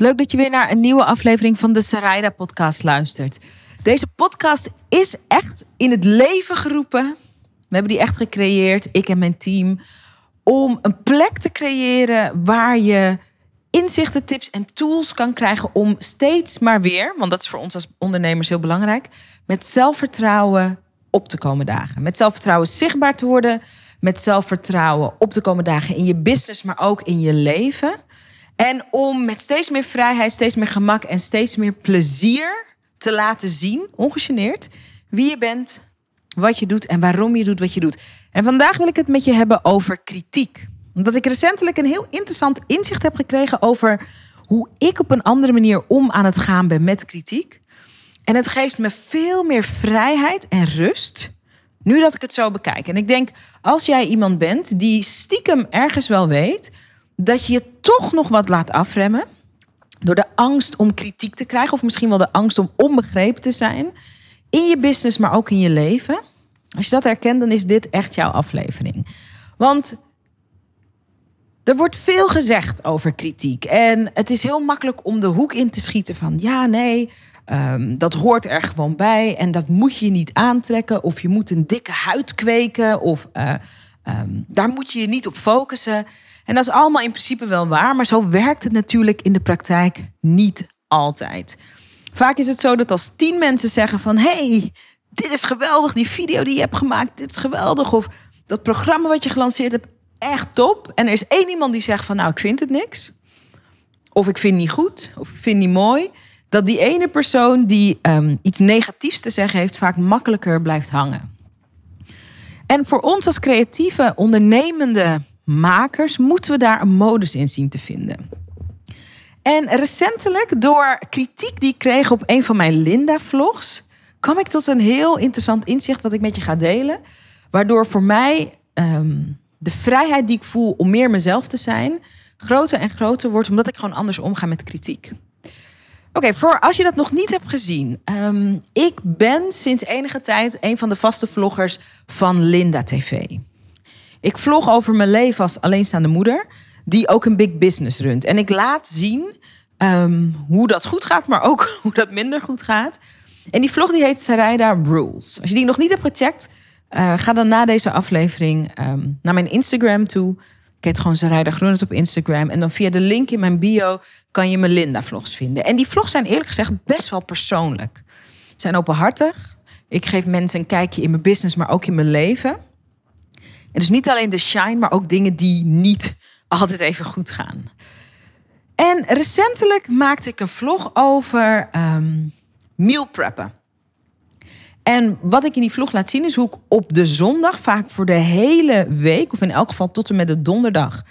leuk dat je weer naar een nieuwe aflevering van de Sarayda podcast luistert. Deze podcast is echt in het leven geroepen. We hebben die echt gecreëerd, ik en mijn team, om een plek te creëren waar je inzichten, tips en tools kan krijgen om steeds maar weer, want dat is voor ons als ondernemers heel belangrijk, met zelfvertrouwen op te komen dagen. Met zelfvertrouwen zichtbaar te worden, met zelfvertrouwen op te komen dagen in je business, maar ook in je leven. En om met steeds meer vrijheid, steeds meer gemak en steeds meer plezier te laten zien, ongegeneerd, wie je bent, wat je doet en waarom je doet wat je doet. En vandaag wil ik het met je hebben over kritiek. Omdat ik recentelijk een heel interessant inzicht heb gekregen over hoe ik op een andere manier om aan het gaan ben met kritiek. En het geeft me veel meer vrijheid en rust. Nu dat ik het zo bekijk. En ik denk, als jij iemand bent die stiekem ergens wel weet dat je je toch nog wat laat afremmen. Door de angst om kritiek te krijgen, of misschien wel de angst om onbegrepen te zijn. In je business, maar ook in je leven. Als je dat herkent, dan is dit echt jouw aflevering. Want er wordt veel gezegd over kritiek. En het is heel makkelijk om de hoek in te schieten van ja, nee, um, dat hoort er gewoon bij. En dat moet je niet aantrekken. Of je moet een dikke huid kweken. Of uh, um, daar moet je je niet op focussen. En dat is allemaal in principe wel waar, maar zo werkt het natuurlijk in de praktijk niet altijd. Vaak is het zo dat als tien mensen zeggen van hey, dit is geweldig, die video die je hebt gemaakt, dit is geweldig. Of dat programma wat je gelanceerd hebt, echt top. En er is één iemand die zegt van nou, ik vind het niks. Of ik vind niet goed, of ik vind niet mooi. Dat die ene persoon die um, iets negatiefs te zeggen heeft, vaak makkelijker blijft hangen. En voor ons als creatieve, ondernemende makers moeten we daar een modus in zien te vinden. En recentelijk, door kritiek die ik kreeg op een van mijn Linda-vlogs, kwam ik tot een heel interessant inzicht wat ik met je ga delen. Waardoor voor mij um, de vrijheid die ik voel om meer mezelf te zijn, groter en groter wordt, omdat ik gewoon anders omga met kritiek. Oké, voor als je dat nog niet hebt gezien. Um, ik ben sinds enige tijd een van de vaste vloggers van Linda TV. Ik vlog over mijn leven als alleenstaande moeder, die ook een big business runt. En ik laat zien um, hoe dat goed gaat, maar ook hoe dat minder goed gaat. En die vlog die heet Sarayda Rules. Als je die nog niet hebt gecheckt, uh, ga dan na deze aflevering um, naar mijn Instagram toe. Ik heet gewoon Sarayda Groenert op Instagram. En dan via de link in mijn bio kan je mijn Linda-vlogs vinden. En die vlogs zijn eerlijk gezegd best wel persoonlijk. Ze zijn openhartig. Ik geef mensen een kijkje in mijn business, maar ook in mijn leven. En dus niet alleen de shine, maar ook dingen die niet altijd even goed gaan. En recentelijk maakte ik een vlog over um, meal preppen. En wat ik in die vlog laat zien is hoe ik op de zondag, vaak voor de hele week, of in elk geval tot en met de donderdag,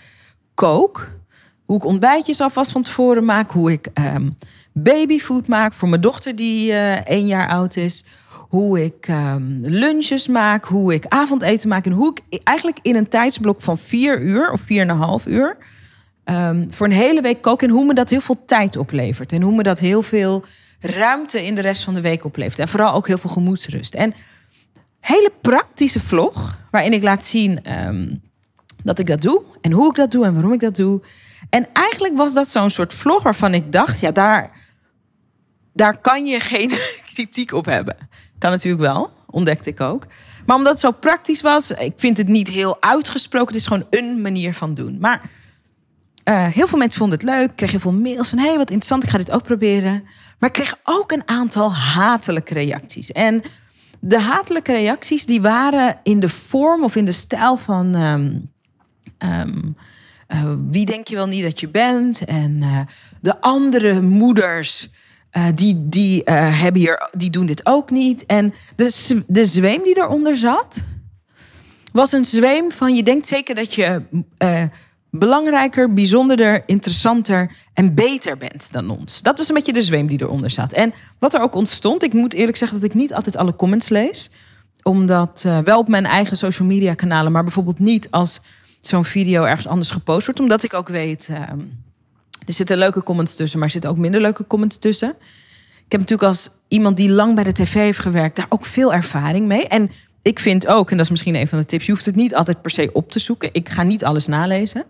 kook. Hoe ik ontbijtjes alvast van tevoren maak. Hoe ik um, babyfood maak voor mijn dochter die uh, één jaar oud is hoe ik um, lunches maak, hoe ik avondeten maak en hoe ik eigenlijk in een tijdsblok van vier uur of vier en een half uur um, voor een hele week kook en hoe me dat heel veel tijd oplevert en hoe me dat heel veel ruimte in de rest van de week oplevert en vooral ook heel veel gemoedsrust. En hele praktische vlog waarin ik laat zien um, dat ik dat doe en hoe ik dat doe en waarom ik dat doe. En eigenlijk was dat zo'n soort vlog waarvan ik dacht, ja, daar, daar kan je geen kritiek op hebben. Kan natuurlijk wel, ontdekte ik ook. Maar omdat het zo praktisch was, ik vind het niet heel uitgesproken. Het is gewoon een manier van doen. Maar uh, heel veel mensen vonden het leuk. Ik kreeg heel veel mails van: hey, wat interessant, ik ga dit ook proberen. Maar ik kreeg ook een aantal hatelijke reacties. En de hatelijke reacties die waren in de vorm of in de stijl van. Um, um, uh, wie denk je wel niet dat je bent? En uh, de andere moeders uh, die, die, uh, hebben hier, die doen dit ook niet. En de, de zweem die eronder zat, was een zweem van je denkt zeker dat je uh, belangrijker, bijzonderder, interessanter en beter bent dan ons. Dat was een beetje de zweem die eronder zat. En wat er ook ontstond, ik moet eerlijk zeggen dat ik niet altijd alle comments lees. Omdat wel op mijn eigen social media kanalen, maar bijvoorbeeld niet als zo'n video ergens anders gepost wordt. Omdat ik ook weet ehm, er zitten leuke comments tussen, maar er zitten ook minder leuke comments tussen. Ik heb natuurlijk als iemand die lang bij de tv heeft gewerkt, daar ook veel ervaring mee. En ik vind ook, en dat is misschien een van de tips, je hoeft het niet altijd per se op te zoeken. Ik ga niet alles nalezen.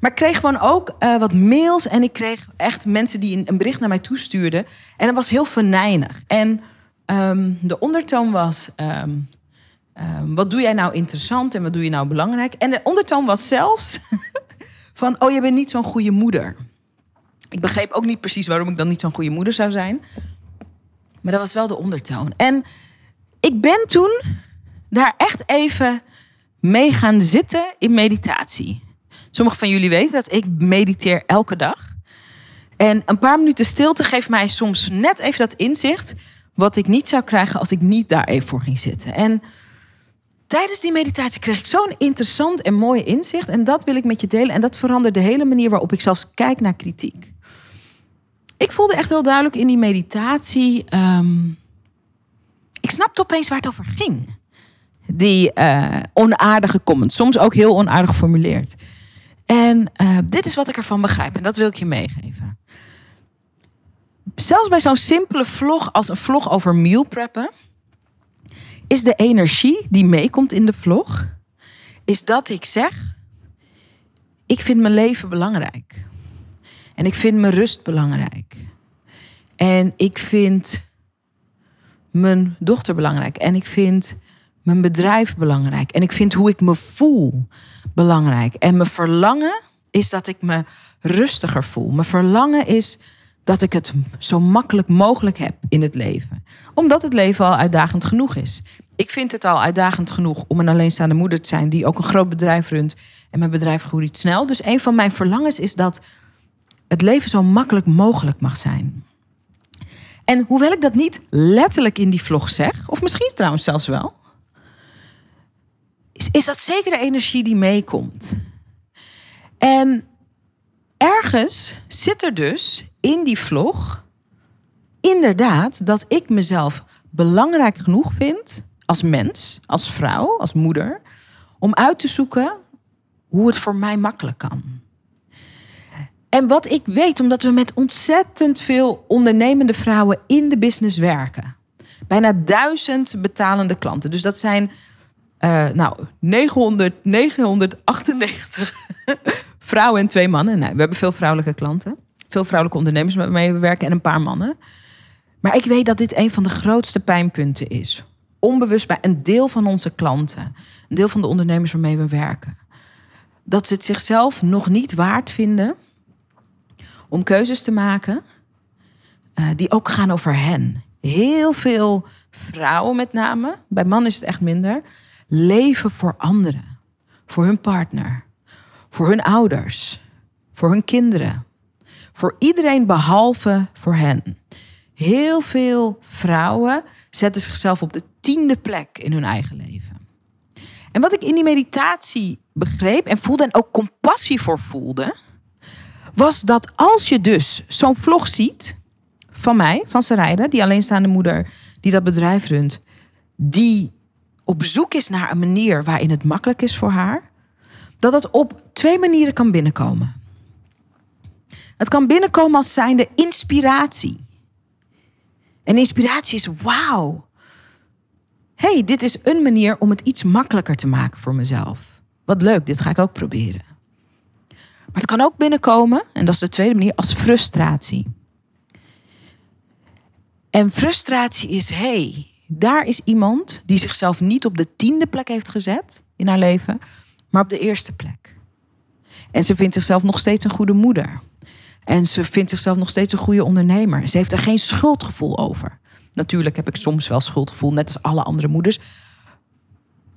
Maar ik kreeg gewoon ook uh, wat mails en ik kreeg echt mensen die een, bericht naar mij toestuurden. En dat was heel venijnig. En um, de ondertoon was: um, um, wat doe jij nou interessant en wat doe je nou belangrijk? En de ondertoon was zelfs van: oh, je bent niet zo'n goede moeder. Ik begreep ook niet precies waarom ik dan niet zo'n goede moeder zou zijn. Maar dat was wel de ondertoon. En ik ben toen daar echt even mee gaan zitten in meditatie. Sommigen van jullie weten dat ik mediteer elke dag. En een paar minuten stilte geeft mij soms net even dat inzicht. Wat ik niet zou krijgen als ik niet daar even voor ging zitten. En tijdens die meditatie kreeg ik zo'n interessant en mooi inzicht. En dat wil ik met je delen. En dat verandert de hele manier waarop ik zelfs kijk naar kritiek. Ik voelde echt heel duidelijk in die meditatie. Ehm, ik snapte opeens waar het over ging. Die uh, onaardige comments, soms ook heel onaardig geformuleerd. En uh, dit is wat ik ervan begrijp en dat wil ik je meegeven. Zelfs bij zo'n simpele vlog als een vlog over meal preppen, is de energie die meekomt in de vlog, is dat ik zeg: ik vind mijn leven belangrijk. En ik vind mijn rust belangrijk. En ik vind mijn dochter belangrijk. En ik vind mijn bedrijf belangrijk. En ik vind hoe ik me voel belangrijk. En mijn verlangen is dat ik me rustiger voel. Mijn verlangen is dat ik het zo makkelijk mogelijk heb in het leven. Omdat het leven al uitdagend genoeg is. Ik vind het al uitdagend genoeg om een alleenstaande moeder te zijn die ook een groot bedrijf runt. En mijn bedrijf groeit snel. Dus een van mijn verlangens is dat het leven zo makkelijk mogelijk mag zijn. En hoewel ik dat niet letterlijk in die vlog zeg, of misschien trouwens zelfs wel, is, is dat zeker de energie die meekomt. En zit er dus in die vlog inderdaad dat ik mezelf belangrijk genoeg vind als mens, als vrouw, als moeder, om uit te zoeken hoe het voor mij makkelijk kan. En wat ik weet, omdat we met ontzettend veel ondernemende vrouwen in de business werken. Bijna duizend betalende klanten. Dus dat zijn uh, nou, 900, 998 vrouwen en twee mannen. Nee, we hebben veel vrouwelijke klanten. Veel vrouwelijke ondernemers waarmee we werken en een paar mannen. Maar ik weet dat dit een van de grootste pijnpunten is. Onbewust bij een deel van onze klanten. Een deel van de ondernemers waarmee we werken. Dat ze het zichzelf nog niet waard vinden om keuzes te maken uh, die ook gaan over hen. Heel veel vrouwen met name, bij mannen is het echt minder, leven voor anderen. Voor hun partner, voor hun ouders, voor hun kinderen. Voor iedereen behalve voor hen. Heel veel vrouwen zetten zichzelf op de tiende plek in hun eigen leven. En wat ik in die meditatie begreep en voelde en ook compassie voor voelde, was dat als je dus zo'n vlog ziet van mij, van Sarayda, die alleenstaande moeder die dat bedrijf runt, die op zoek is naar een manier waarin het makkelijk is voor haar, dat het op twee manieren kan binnenkomen. Het kan binnenkomen als zijnde inspiratie. En inspiratie is wauw. hey, dit is een manier om het iets makkelijker te maken voor mezelf. Wat leuk, dit ga ik ook proberen. Maar het kan ook binnenkomen, en dat is de tweede manier, als frustratie. En frustratie is, hey, daar is iemand die zichzelf niet op de tiende plek heeft gezet in haar leven, maar op de eerste plek. En ze vindt zichzelf nog steeds een goede moeder. En ze vindt zichzelf nog steeds een goede ondernemer. Ze heeft er geen schuldgevoel over. Natuurlijk heb ik soms wel schuldgevoel, net als alle andere moeders.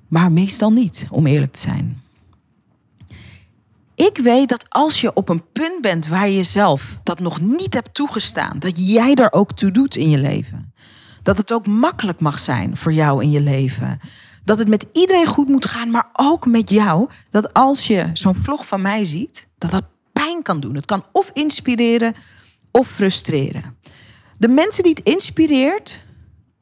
Maar meestal niet, om eerlijk te zijn. Ik weet dat als je op een punt bent waar je jezelf dat nog niet hebt toegestaan, dat jij er ook toe doet in je leven. Dat het ook makkelijk mag zijn voor jou in je leven. Dat het met iedereen goed moet gaan, maar ook met jou. Dat als je zo'n vlog van mij ziet, dat dat pijn kan doen. Het kan of inspireren of frustreren. De mensen die het inspireert,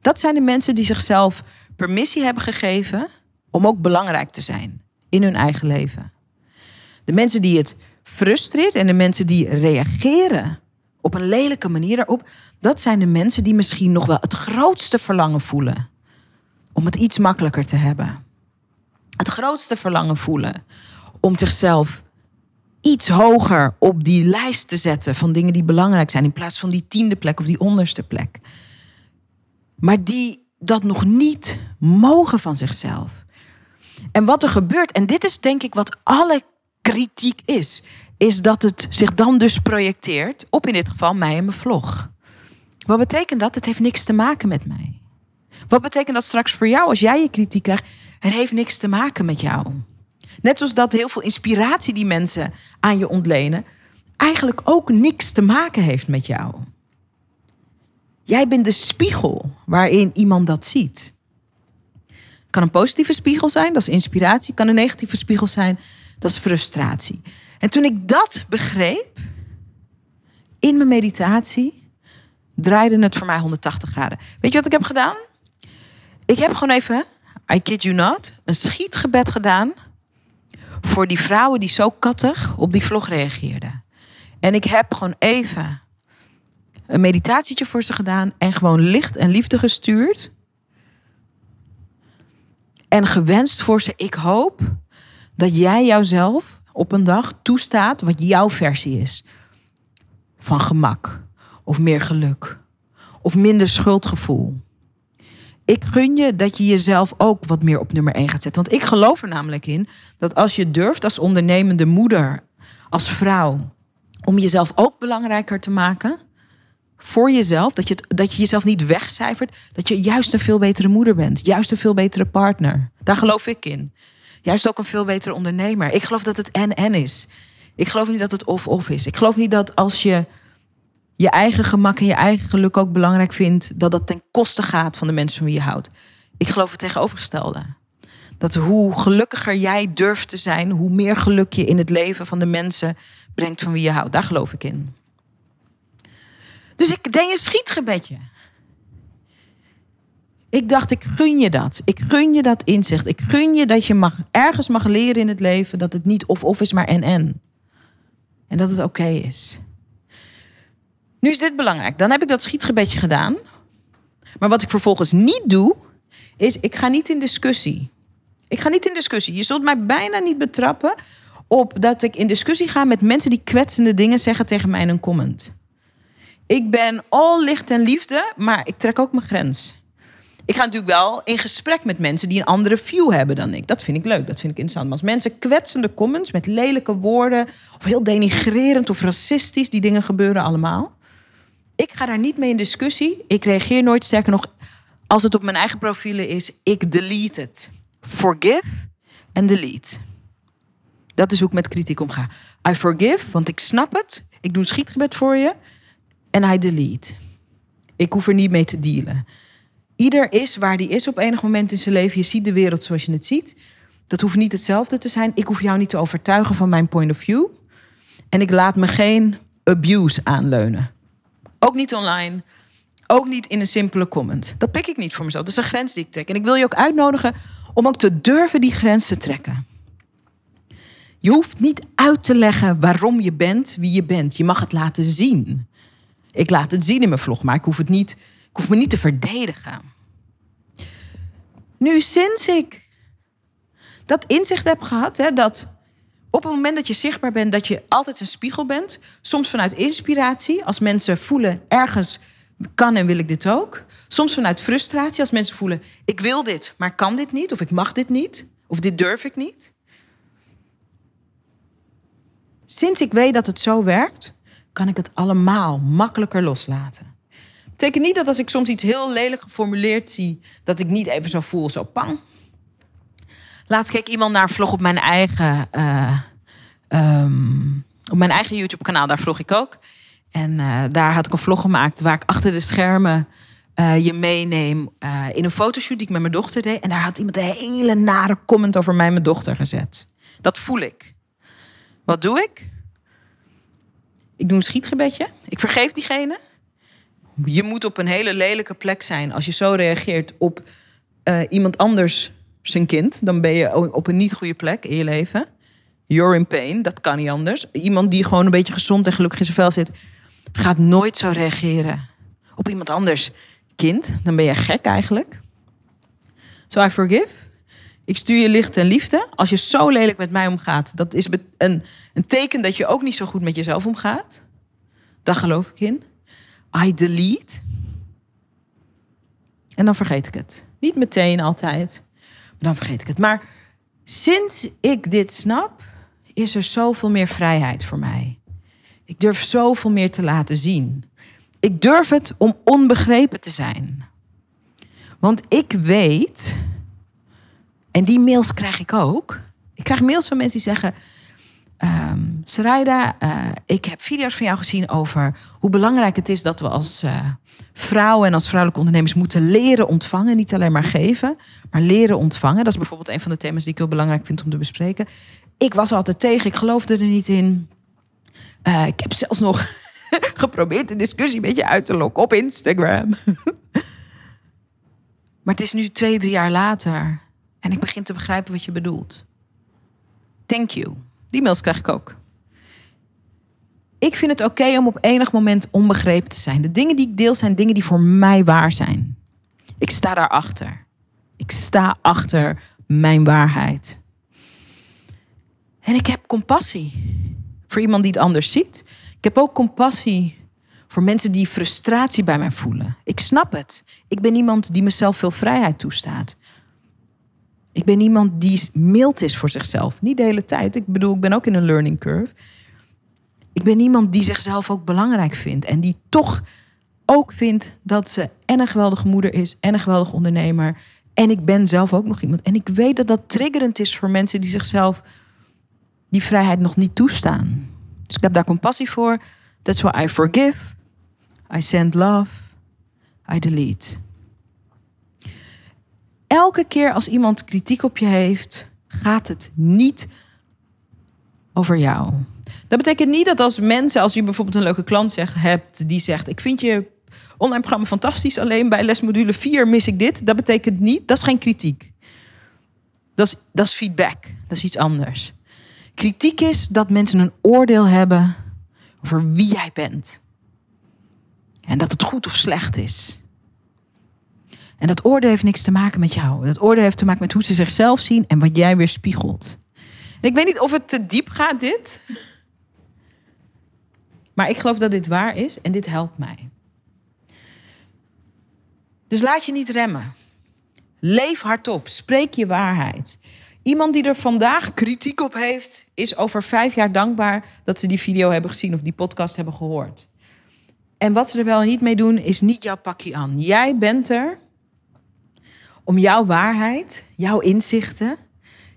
dat zijn de mensen die zichzelf permissie hebben gegeven om ook belangrijk te zijn in hun eigen leven. De mensen die het frustreert en de mensen die reageren op een lelijke manier daarop, dat zijn de mensen die misschien nog wel het grootste verlangen voelen om het iets makkelijker te hebben. Het grootste verlangen voelen om zichzelf iets hoger op die lijst te zetten van dingen die belangrijk zijn, in plaats van die tiende plek of die onderste plek. Maar die dat nog niet mogen van zichzelf. En wat er gebeurt, en dit is denk ik wat alle kritiek is, is dat het zich dan dus projecteert op in dit geval mij en mijn vlog. Wat betekent dat? Het heeft niks te maken met mij. Wat betekent dat straks voor jou als jij je kritiek krijgt? Het heeft niks te maken met jou. Net zoals dat heel veel inspiratie die mensen aan je ontlenen, eigenlijk ook niks te maken heeft met jou. Jij bent de spiegel waarin iemand dat ziet. Kan een positieve spiegel zijn, dat is inspiratie. Kan een negatieve spiegel zijn, dat is frustratie. En toen ik dat begreep, in mijn meditatie, draaide het voor mij 180 graden. Weet je wat ik heb gedaan? Ik heb gewoon even, I kid you not, een schietgebed gedaan voor die vrouwen die zo kattig op die vlog reageerden. En ik heb gewoon even een meditatietje voor ze gedaan en gewoon licht en liefde gestuurd. En gewenst voor ze, ik hoop dat jij jouzelf op een dag toestaat wat jouw versie is. Van gemak of meer geluk of minder schuldgevoel. Ik gun je dat je jezelf ook wat meer op nummer 1 gaat zetten. Want ik geloof er namelijk in dat als je durft als ondernemende moeder, als vrouw, om jezelf ook belangrijker te maken voor jezelf, dat je, dat je jezelf niet wegcijfert, dat je juist een veel betere moeder bent, juist een veel betere partner. Daar geloof ik in. Juist ook een veel betere ondernemer. Ik geloof dat het en-en is. Ik geloof niet dat het of-of is. Ik geloof niet dat als je je eigen gemak en je eigen geluk ook belangrijk vindt, dat dat ten koste gaat van de mensen van wie je houdt. Ik geloof het tegenovergestelde. Dat hoe gelukkiger jij durft te zijn, hoe meer geluk je in het leven van de mensen brengt van wie je houdt. Daar geloof ik in. Dus ik deed een schietgebedje. Ik dacht, ik gun je dat. Ik gun je dat inzicht. Ik gun je dat je mag, ergens mag leren in het leven dat het niet of-of is, maar en-en. En dat het oké is. Nu is dit belangrijk. Dan heb ik dat schietgebedje gedaan. Maar wat ik vervolgens niet doe, is ik ga niet in discussie. Ik ga niet in discussie. Je zult mij bijna niet betrappen op dat ik in discussie ga met mensen die kwetsende dingen zeggen tegen mij in een comment. Ik ben al licht en liefde, maar ik trek ook mijn grens. Ik ga natuurlijk wel in gesprek met mensen die een andere view hebben dan ik. Dat vind ik leuk, dat vind ik interessant. Maar als mensen kwetsende comments met lelijke woorden... of heel denigrerend of racistisch, die dingen gebeuren allemaal... Ik ga daar niet mee in discussie. Ik reageer nooit. Sterker nog, als het op mijn eigen profielen is, ik delete het. Forgive en delete. Dat is hoe ik met kritiek omga. I forgive, want ik snap het. Ik doe een schietgebed voor je. En I delete. Ik hoef er niet mee te dealen. Ieder is waar die is op enig moment in zijn leven. Je ziet de wereld zoals je het ziet. Dat hoeft niet hetzelfde te zijn. Ik hoef jou niet te overtuigen van mijn point of view. En ik laat me geen abuse aanleunen. Ook niet online. Ook niet in een simpele comment. Dat pik ik niet voor mezelf. Dat is een grens die ik trek. En ik wil je ook uitnodigen om ook te durven die grens te trekken. Je hoeft niet uit te leggen waarom je bent wie je bent. Je mag het laten zien. Ik laat het zien in mijn vlog, maar ik hoef, het niet, ik hoef me niet te verdedigen. Nu, sinds ik dat inzicht heb gehad, hè, dat op het moment dat je zichtbaar bent, dat je altijd een spiegel bent. Soms vanuit inspiratie, als mensen voelen ergens kan en wil ik dit ook. Soms vanuit frustratie, als mensen voelen ik wil dit, maar kan dit niet, of ik mag dit niet, of dit durf ik niet. Sinds ik weet dat het zo werkt, kan ik het allemaal makkelijker loslaten. Betekent niet dat als ik soms iets heel lelijk geformuleerd zie, dat ik niet even zo voel, zo pang. Laatst keek iemand naar een vlog op mijn eigen, uh, um, op mijn eigen YouTube-kanaal. Daar vlog ik ook. En uh, daar had ik een vlog gemaakt waar ik achter de schermen uh, je meeneem in een fotoshoot die ik met mijn dochter deed. En daar had iemand een hele nare comment over mij en mijn dochter gezet. Dat voel ik. Wat doe ik? Ik doe een schietgebedje. Ik vergeef diegene. Je moet op een hele lelijke plek zijn als je zo reageert op iemand anders zijn kind, dan ben je op een niet goede plek in je leven. You're in pain, dat kan niet anders. Iemand die gewoon een beetje gezond en gelukkig in zijn vel zit, gaat nooit zo reageren op iemand anders kind. Dan ben je gek eigenlijk. So I forgive. Ik stuur je licht en liefde. Als je zo lelijk met mij omgaat, dat is een, een teken dat je ook niet zo goed met jezelf omgaat. Daar geloof ik in. I delete. En dan vergeet ik het. Niet meteen altijd, dan vergeet ik het. Maar sinds ik dit snap, is er zoveel meer vrijheid voor mij. Ik durf zoveel meer te laten zien. Ik durf het om onbegrepen te zijn. Want ik weet, en die mails krijg ik ook. Ik krijg mails van mensen die zeggen: um, ik heb video's van jou gezien over hoe belangrijk het is dat we als uh, vrouwen en als vrouwelijke ondernemers moeten leren ontvangen. Niet alleen maar geven, maar leren ontvangen. Dat is bijvoorbeeld een van de thema's die ik heel belangrijk vind om te bespreken. Ik was altijd tegen, ik geloofde er niet in. Uh, ik heb zelfs nog geprobeerd de discussie een beetje uit te lokken op Instagram. maar het is nu twee, drie jaar later en ik begin te begrijpen wat je bedoelt. Thank you. Die mails krijg ik ook. Ik vind het oké om op enig moment onbegrepen te zijn. De dingen die ik deel zijn dingen die voor mij waar zijn. Ik sta daarachter. Ik sta achter mijn waarheid. En ik heb compassie voor iemand die het anders ziet. Ik heb ook compassie voor mensen die frustratie bij mij voelen. Ik snap het. Ik ben iemand die mezelf veel vrijheid toestaat. Ik ben iemand die mild is voor zichzelf. Niet de hele tijd. Ik bedoel, ik ben ook in een learning curve. Ik ben iemand die zichzelf ook belangrijk vindt. En die toch ook vindt dat ze en een geweldige moeder is en een geweldige ondernemer. En ik ben zelf ook nog iemand. En ik weet dat dat triggerend is voor mensen die zichzelf die vrijheid nog niet toestaan. Dus ik heb daar compassie voor. That's why I forgive. I send love. I delete elke keer als iemand kritiek op je heeft, gaat het niet over jou. Dat betekent niet dat als mensen, als je bijvoorbeeld een leuke klant zegt, hebt die zegt: Ik vind je online programma fantastisch, alleen bij lesmodule 4 mis ik dit. Dat betekent niet, dat is geen kritiek. Dat is, dat is feedback, dat is iets anders. Kritiek is dat mensen een oordeel hebben over wie jij bent. En dat het goed of slecht is. En dat oordeel heeft niks te maken met jou. Dat oordeel heeft te maken met hoe ze zichzelf zien en wat jij weer spiegelt. Ik weet niet of het te diep gaat, dit. Maar ik geloof dat dit waar is en dit helpt mij. Dus laat je niet remmen. Leef hardop. Spreek je waarheid. Iemand die er vandaag kritiek op heeft, is over vijf jaar dankbaar dat ze die video hebben gezien of die podcast hebben gehoord. En wat ze er wel niet mee doen, is niet jouw pakje aan. Jij bent er om jouw waarheid, jouw inzichten,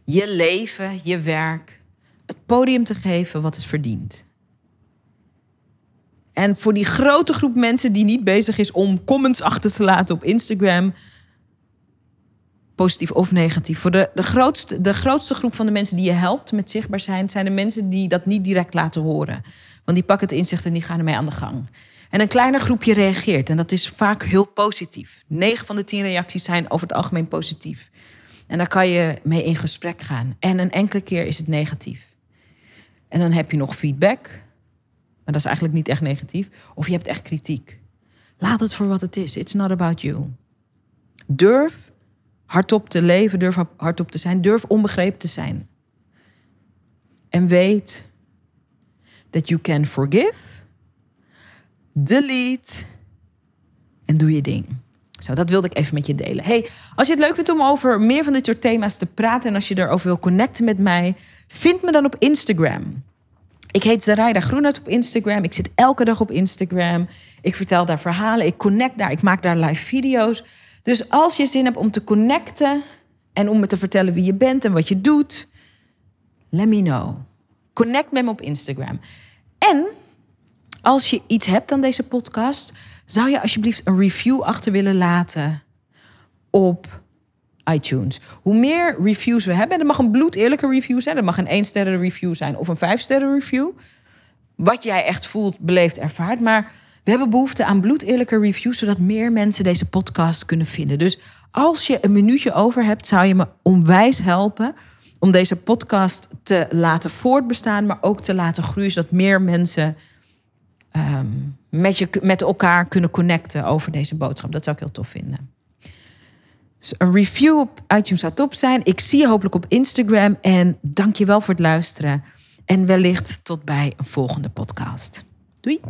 je leven, je werk, het podium te geven wat het verdient. En voor die grote groep mensen die niet bezig is om comments achter te laten op Instagram, positief of negatief, voor de, de, grootste, de grootste groep van de mensen die je helpt met zichtbaar zijn, zijn de mensen die dat niet direct laten horen. Want die pakken het inzicht en die gaan ermee aan de gang. En een kleiner groepje reageert. En dat is vaak heel positief. 9 van de 10 reacties zijn over het algemeen positief. En daar kan je mee in gesprek gaan. En een enkele keer is het negatief. En dan heb je nog feedback. Maar dat is eigenlijk niet echt negatief. Of je hebt echt kritiek. Laat het voor wat het is. It's not about you. Durf hardop te leven, durf hardop te zijn, durf onbegrepen te zijn. En weet that you can forgive delete en doe je ding. Zo, dat wilde ik even met je delen. Hey, als je het leuk vindt om over meer van dit soort thema's te praten en als je erover wil connecten met mij, vind me dan op Instagram. Ik heet Zarayda Groenert op Instagram. Ik zit elke dag op Instagram. Ik vertel daar verhalen. Ik connect daar. Ik maak daar live video's. Dus als je zin hebt om te connecten en om me te vertellen wie je bent en wat je doet, let me know. Connect met me op Instagram. En als je iets hebt aan deze podcast, zou je alsjeblieft een review achter willen laten op iTunes. Hoe meer reviews we hebben, dat mag een bloedeerlijke review zijn, dat mag een 1 sterren review zijn of een 5 sterren review. Wat jij echt voelt, beleeft, ervaart. Maar we hebben behoefte aan bloedeerlijke reviews, zodat meer mensen deze podcast kunnen vinden. Dus als je een minuutje over hebt, zou je me onwijs helpen om deze podcast te laten voortbestaan, maar ook te laten groeien, zodat meer mensen Ehm, met, je, met elkaar kunnen connecten over deze boodschap. Dat zou ik heel tof vinden. Dus een review op iTunes zou top zijn. Ik zie je hopelijk op Instagram. En dank je wel voor het luisteren. En wellicht tot bij een volgende podcast. Doei!